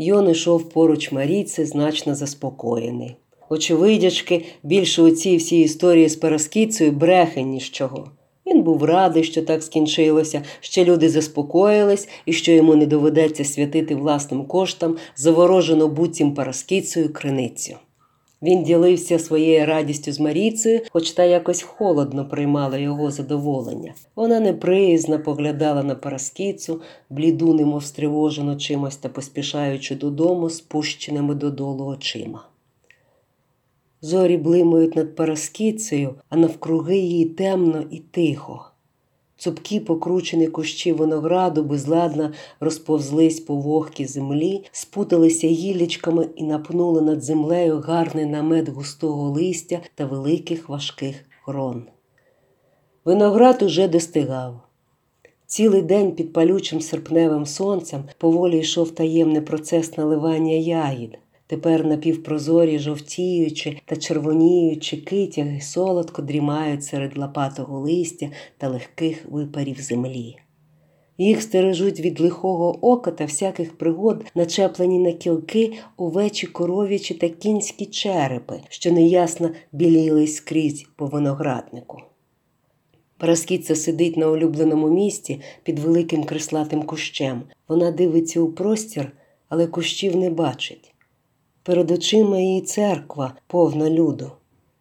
Йон ішов поруч Марійці, значно заспокоєний. Очевидячки, більше у цій всій історії з Параскіцею брехень ніж чого. Він був радий, що так скінчилося, що люди заспокоїлись і що йому не доведеться святити власним коштам заворожену буцім Параскіцею криницю. Він ділився своєю радістю з Марійцею, хоч та якось холодно приймала його задоволення. Вона неприязно поглядала на Параскіцу, бліду, немов стривожену чимось та поспішаючи додому, спущеними додолу очима. Зорі блимають над Параскіцею, а навкруги її темно і тихо. Цупкі покручені кущі винограду безладно розповзлись по вогкій землі, спуталися гіллячками і напнули над землею гарний намет густого листя та великих важких грон. Виноград уже достигав. Цілий день під палючим серпневим сонцем поволі йшов таємний процес наливання ягід. Тепер напівпрозорі, жовтіючи та червоніючи китяги солодко дрімають серед лопатого листя та легких випарів землі. Їх стережуть від лихого ока та всяких пригод, начеплені на кілки овечі коров'ячі та кінські черепи, що неясно білілись скрізь по винограднику. Параскіця сидить на улюбленому місці під великим крислатим кущем. Вона дивиться у простір, але кущів не бачить. Перед очима її церква, повна люду.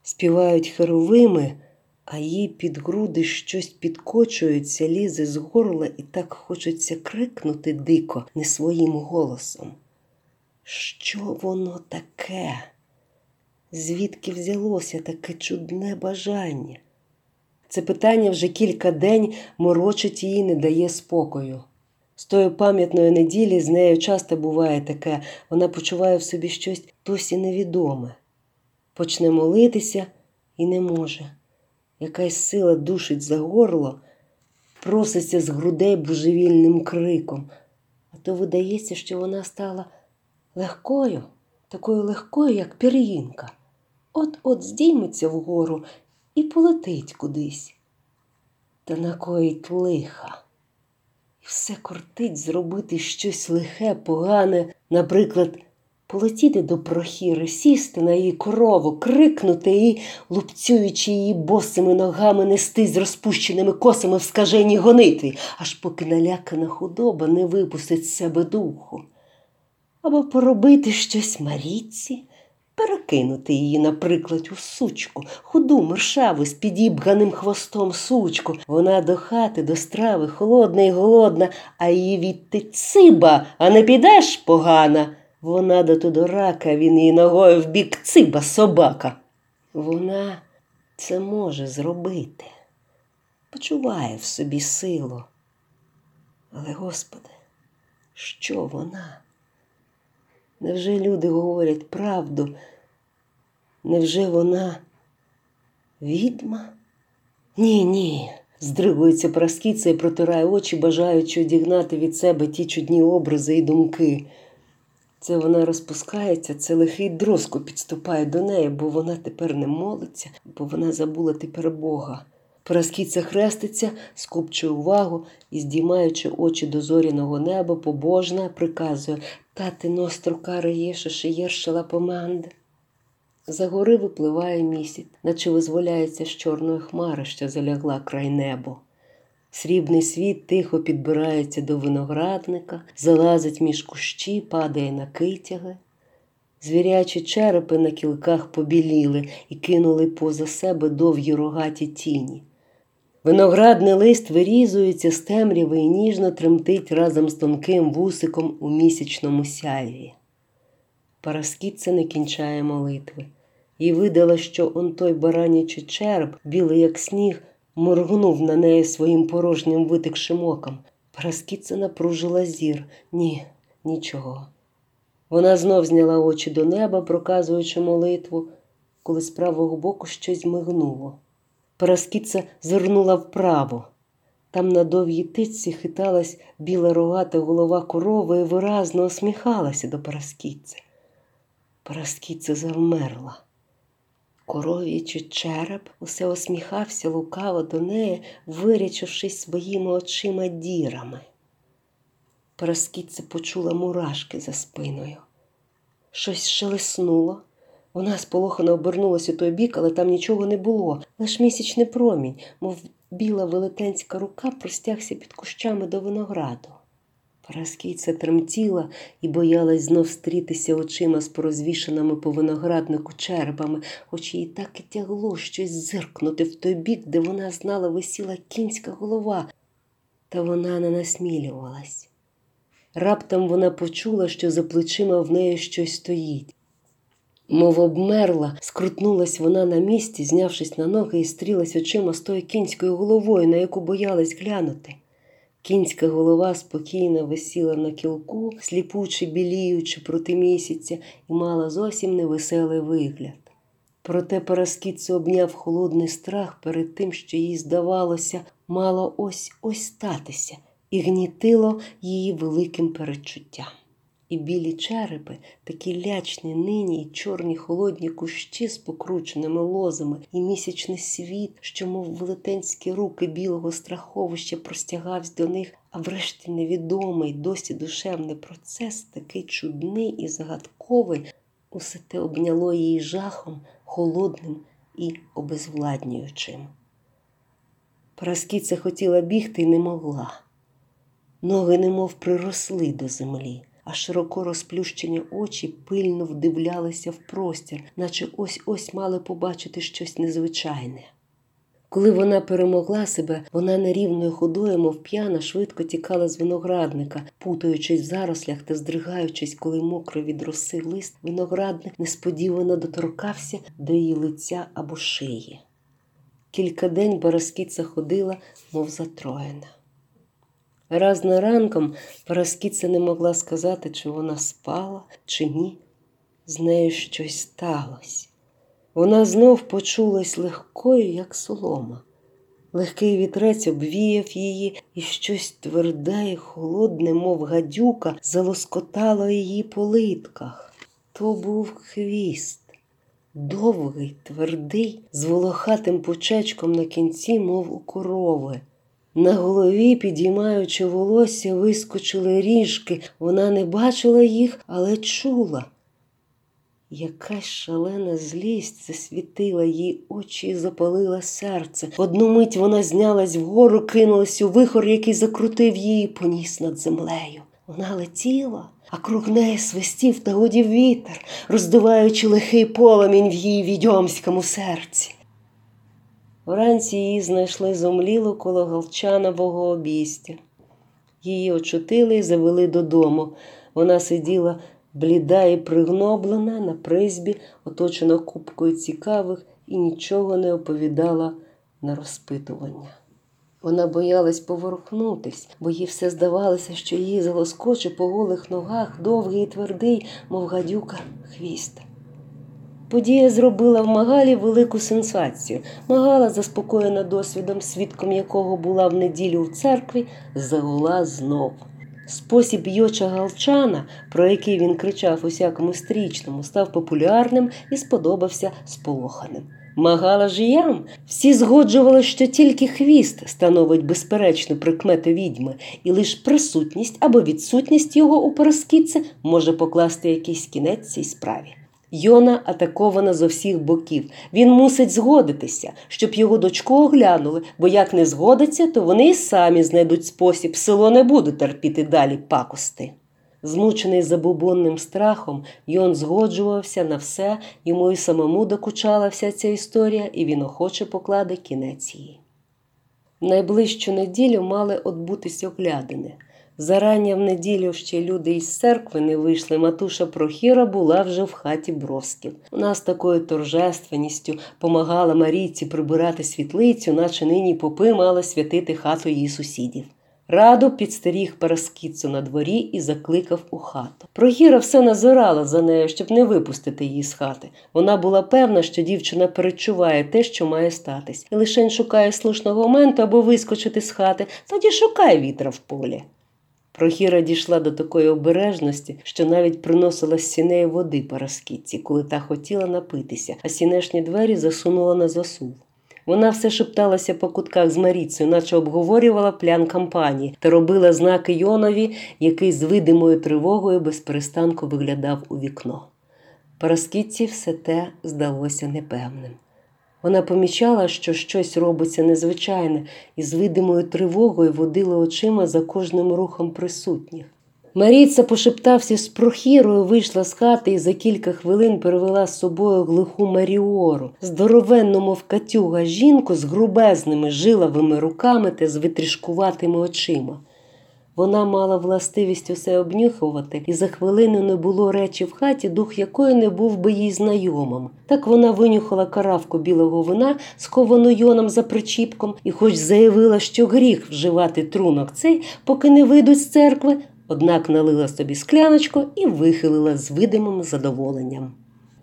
Співають херовими, а їй під груди щось підкочується, лізе з горла і так хочеться крикнути дико не своїм голосом. Що воно таке? Звідки взялося таке чудне бажання? Це питання вже кілька день морочить її, не дає спокою. З тої пам'ятної неділі з нею часто буває таке, вона почуває в собі щось досі невідоме. Почне молитися і не може. Якась сила душить за горло, проситься з грудей божевільним криком, а то видається, що вона стала легкою, такою легкою, як пір'їнка. От-от здійметься вгору і полетить кудись. Та накоїть лиха все кортить зробити щось лихе, погане, наприклад, полетіти до прохіри, сісти на її корову, крикнути і, лупцюючи її босими ногами, нести з розпущеними косами в скажені гонити, аж поки налякана худоба не випустить з себе духу. Або поробити щось Маріці, перекинути її, наприклад, у сучку, худу, мершаву з підібганим хвостом сучку. Вона до хати, до страви, холодна і голодна, а її відти циба, а не підеш погана. Вона до Тодорака, він її ногою в бік циба собака. Вона це може зробити, почуває в собі силу. Але, Господи, що вона? Невже люди говорять правду? Невже вона відьма? Ні, ні. Здригується праскіця і протирає очі, бажаючи одігнати від себе ті чудні образи і думки. Це вона розпускається, це лихий дроско підступає до неї, бо вона тепер не молиться, бо вона забула тепер Бога. Праскіця хреститься, скупчує увагу і, здіймаючи очі до зоряного неба, побожна, приказує Тати ностру кари єше шиєршила поманди. За гори випливає місяць, наче визволяється з чорної хмари, що залягла край небо. Срібний світ тихо підбирається до виноградника, залазить між кущі, падає на китяги. Звірячі черепи на кілках побіліли і кинули поза себе довгі рогаті тіні. Виноградний лист вирізується з темряви і ніжно тремтить разом з тонким вусиком у місячному сяйві. Параскіт не кінчає молитви. Їй видала, що он той баранячий череп, білий, як сніг, моргнув на неї своїм порожнім витекшим оком. Параскіт напружила зір. Ні, нічого. Вона знов зняла очі до неба, проказуючи молитву, коли з правого боку щось мигнуло. Параскіца звернула вправо. Там на довгій тичці хиталась біла рогата голова корови і виразно усміхалася до Параскіця. Параскіця завмерла. Коров'ячий череп усе усміхався лукаво до неї, вирячившись своїми очима дірами. Параскітця почула мурашки за спиною. Щось шелеснуло. Вона сполохано обернулася у той бік, але там нічого не було, лиш місячний промінь, мов біла велетенська рука простягся під кущами до винограду. Параскійця тремтіла і боялась знов стрітися очима з порозвішеними по винограднику черепами, хоч її так і тягло щось зиркнути в той бік, де вона знала, висіла кінська голова, та вона не насмілювалась. Раптом вона почула, що за плечима в неї щось стоїть. Мов обмерла, скрутнулась вона на місці, знявшись на ноги і стрілась очима з тою кінською головою, на яку боялась глянути. Кінська голова спокійно висіла на кілку, сліпуче біліючи проти місяця, і мала зовсім невеселий вигляд. Проте Параскіцу обняв холодний страх перед тим, що їй здавалося, мало ось ось статися, і гнітило її великим передчуттям. І білі черепи, такі лячні нині, і чорні холодні кущі з покрученими лозами, і місячний світ, що, мов велетенські руки білого страховища, простягався до них, а врешті невідомий, досі душевний процес, такий чудний і загадковий, усе те обняло її жахом, холодним і обезвладнюючим. Параскіця хотіла бігти і не могла. Ноги немов приросли до землі а широко розплющені очі пильно вдивлялися в простір, наче ось ось мали побачити щось незвичайне. Коли вона перемогла себе, вона нерівною ходою, мов п'яна, швидко тікала з виноградника, путаючись в зарослях та здригаючись, коли мокро від роси лист, виноградник несподівано доторкався до її лиця або шиї. Кілька день Бараскіця ходила, мов затроєна. Раз на ранком Параскіця не могла сказати, чи вона спала, чи ні. З нею щось сталося. Вона знов почулась легкою, як солома. Легкий вітрець обвіяв її, і щось тверде і холодне, мов гадюка, залоскотало її по литках. То був хвіст, довгий, твердий, з волохатим почечком на кінці, мов у корови. На голові, підіймаючи волосся, вискочили ріжки. Вона не бачила їх, але чула. Якась шалена злість засвітила їй очі і запалила серце. Одну мить вона знялась вгору, кинулась у вихор, який закрутив її, поніс над землею. Вона летіла, а круг неї свистів та годів вітер, роздуваючи лихий поломінь в її відьомському серці. Вранці її знайшли зомлілу коло галчанового обійстя. Її очутили і завели додому. Вона сиділа бліда і пригноблена на призбі, оточена купкою цікавих, і нічого не оповідала на розпитування. Вона боялась поворухнутись, бо їй все здавалося, що її залоскоче по голих ногах довгий і твердий, мов гадюка, хвіст. Подія зробила в Магалі велику сенсацію. Магала, заспокоєна досвідом, свідком якого була в неділю в церкві, загула знов. Спосіб йоча галчана, про який він кричав усякому стрічному, став популярним і сподобався сполоханим. Магала ж ям. Всі згоджували, що тільки хвіст становить безперечну прикмету відьми, і лише присутність або відсутність його у Параскіце може покласти якийсь кінець цій справі. Йона атакована з усіх боків. Він мусить згодитися, щоб його дочку оглянули, бо як не згодиться, то вони й самі знайдуть спосіб, село не буде терпіти далі пакости. Змучений забубонним страхом, Йон згоджувався на все, йому й самому докучала вся ця історія, і він охоче покладе кінець її. Найближчу неділю мали отбутись оглядини. Зарання в неділю ще люди із церкви не вийшли. Матуша Прохіра була вже в хаті бросків. Вона з такою торжественністю помагала Марійці прибирати світлицю, наче нині попи мала святити хату її сусідів. Раду підстеріг Параскіцу на дворі і закликав у хату. Прогіра все назирала за нею, щоб не випустити її з хати. Вона була певна, що дівчина перечуває те, що має статись, і лише шукає слушного моменту, аби вискочити з хати, тоді шукає вітра в полі. Прохіра дійшла до такої обережності, що навіть приносила з сінеї води Параскітці, коли та хотіла напитися, а сінешні двері засунула на засув. Вона все шепталася по кутках з Маріцею, наче обговорювала плян кампанії та робила знаки Йонові, який з видимою тривогою безперестанку виглядав у вікно. Параскітці все те здалося непевним. Вона помічала, що щось робиться незвичайне, і з видимою тривогою водила очима за кожним рухом присутніх. Маріця, пошептався з прохірою, вийшла з хати і за кілька хвилин перевела з собою глуху Маріору, здоровенну, мов катюга жінку з грубезними жиловими руками та з витрішкуватими очима. Вона мала властивість усе обнюхувати, і за хвилину не було речі в хаті, дух якої не був би їй знайомим. Так вона винюхала каравку білого вина, сховану йоном за причіпком, і, хоч заявила, що гріх вживати трунок цей, поки не вийдуть з церкви, однак налила собі скляночку і вихилила з видимим задоволенням.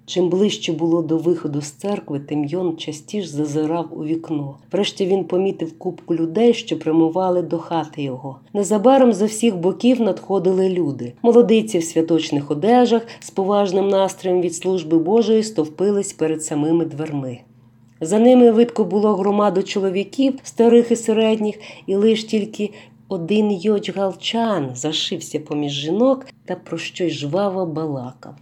Чим ближче було до виходу з церкви, тим Йон частіше зазирав у вікно. Врешті він помітив купку людей, що прямували до хати його. Незабаром з усіх боків надходили люди. Молодиці в святочних одежах з поважним настроєм від служби Божої стовпились перед самими дверми. За ними видко було громаду чоловіків, старих і середніх, і лиш тільки один йоч галчан зашився поміж жінок та про щось жваво балакав.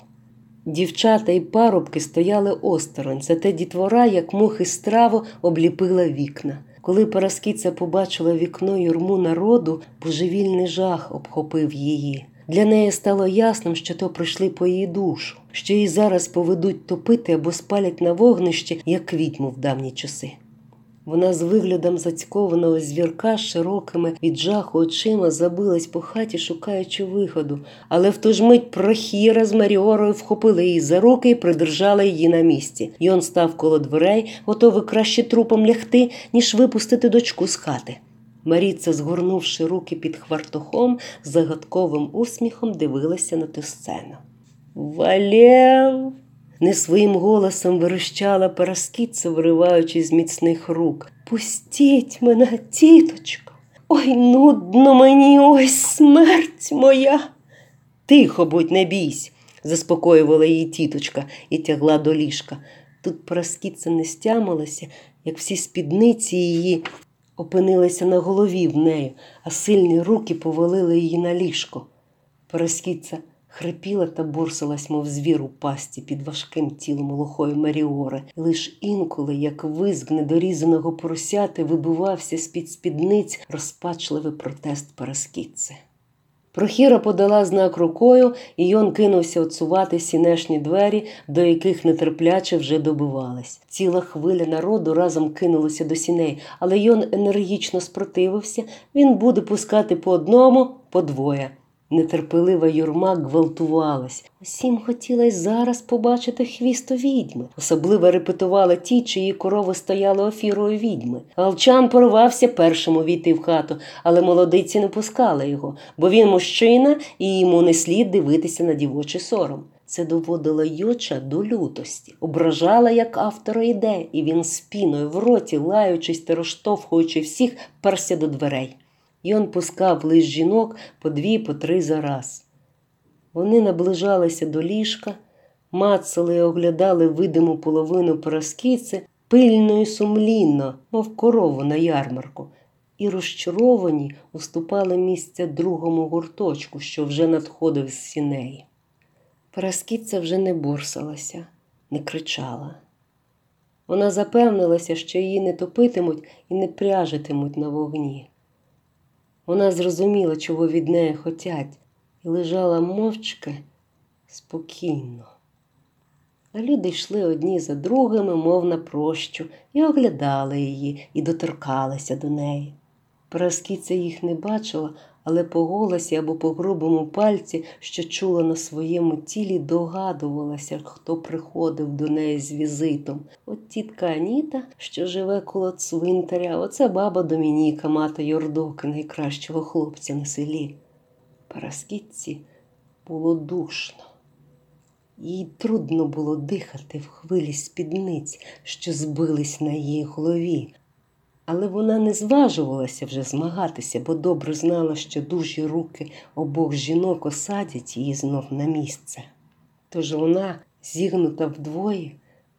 Дівчата й парубки стояли осторонь, зате дітвора, як мухи страву, обліпила вікна. Коли Параскіця побачила вікно юрму народу, божевільний жах обхопив її. Для неї стало ясним, що то прийшли по її душу, що її зараз поведуть топити або спалять на вогнищі, як відьму в давні часи. Вона з виглядом зацькованого звірка широкими від жаху очима забилась по хаті, шукаючи виходу, але в ту ж мить прохіра з Маріорою вхопили її за руки і придержали її на місці. Йон став коло дверей, готовий краще трупом лягти, ніж випустити дочку з хати. Маріця, згорнувши руки під хвартохом, з загадковим усміхом дивилася на ту сцену. Валєв! Не своїм голосом верещала Параскіця, вириваючись з міцних рук. Пустіть мене, тіточко, ой нудно мені, ой смерть моя. Тихо, будь не бійсь, заспокоювала її тіточка і тягла до ліжка. Тут Параскіця не стямилася, як всі спідниці її опинилися на голові в неї, а сильні руки повалили її на ліжко. Параскіця хрипіла та борсилась, мов звір у пасті під важким тілом лохої Маріори, лиш інколи, як визг недорізаного поросяти, вибивався з-під спідниць розпачливий протест Параскітці. Прохіра подала знак рукою, і Йон кинувся отсувати сінешні двері, до яких нетерпляче вже добивались. Ціла хвиля народу разом кинулася до сіней, але Йон енергічно спротивився, він буде пускати по одному, по двоє. Нетерпелива юрма гвалтувалась. Усім хотілося зараз побачити хвісту відьми. Особливо репетували ті, чиї корови стояли офірою відьми. Галчан порвався першим увійти в хату, але молодиці не пускали його, бо він мужчина і йому не слід дивитися на дівочий сором. Це доводило Йоча до лютості, ображала як автора ідеї, і він спіною в роті, лаючись та розштовхуючи всіх, перся до дверей. Йон пускав лиш жінок по дві, по три за раз. Вони наближалися до ліжка, мацали і оглядали видиму половину пороскіци пильно і сумлінно, мов корову на ярмарку, і розчаровані уступали місце другому гурточку, що вже надходив з сінеї. Параскіця вже не борсалася, не кричала. Вона запевнилася, що її не топитимуть і не пряжитимуть на вогні. Вона зрозуміла, чого від неї хотять, і лежала мовчки спокійно. А люди йшли одні за другими, мов на прощу, і оглядали її, і доторкалися до неї. Параскіця їх не бачила, але по голосі або по грубому пальці, що чула на своєму тілі, догадувалася, хто приходив до неї з візитом. От тітка Аніта, що живе коло цвинтаря, оце баба Домініка, мати Йордоки, найкращого хлопця на селі. Параскітці було душно. Їй трудно було дихати в хвилі спідниць, що збились на її голові. Але вона не зважувалася вже змагатися, бо добре знала, що дужі руки обох жінок осадять її знов на місце. Тож вона, зігнута вдвоє,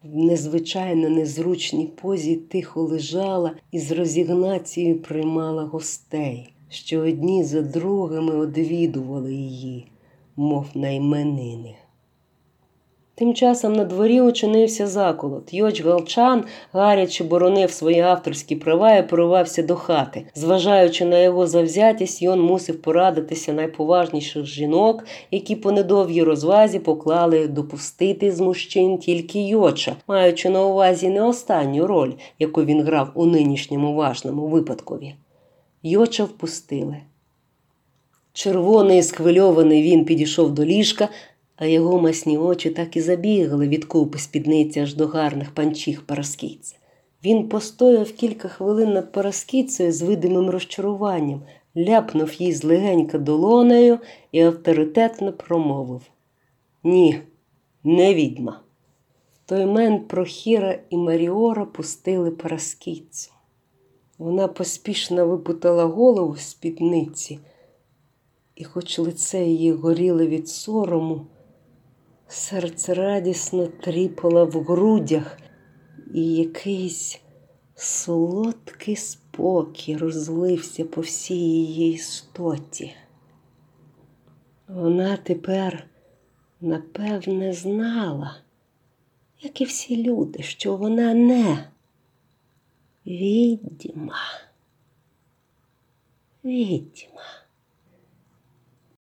в незвичайно незручній позі тихо лежала і з розігнацією приймала гостей, що одні за другими одвідували її, мов на іменини. Тим часом на дворі учинився заколот. Йоч Галчан гаряче боронив свої авторські права і поривався до хати. Зважаючи на його завзятість, Йон мусив порадитися найповажніших жінок, які по недовгій розвазі поклали допустити з мужчин тільки Йоча, маючи на увазі не останню роль, яку він грав у нинішньому важному випадкові. Йоча впустили. Червоний і схвильований він підійшов до ліжка а його масні очі так і забігали від купи спідниці аж до гарних панчіх параскійця. Він постояв кілька хвилин над параскіцею з видимим розчаруванням, ляпнув їй злегенька долонею і авторитетно промовив Ні, не відьма. В той мент Прохіра і Маріора пустили параскійцю. Вона поспішно випутала голову з спідниці, і, хоч лице її горіло від сорому, Серце радісно тріпало в грудях, і якийсь солодкий спокій розлився по всій її істоті. Вона тепер, напевне, знала, як і всі люди, що вона не відьма. Відьма.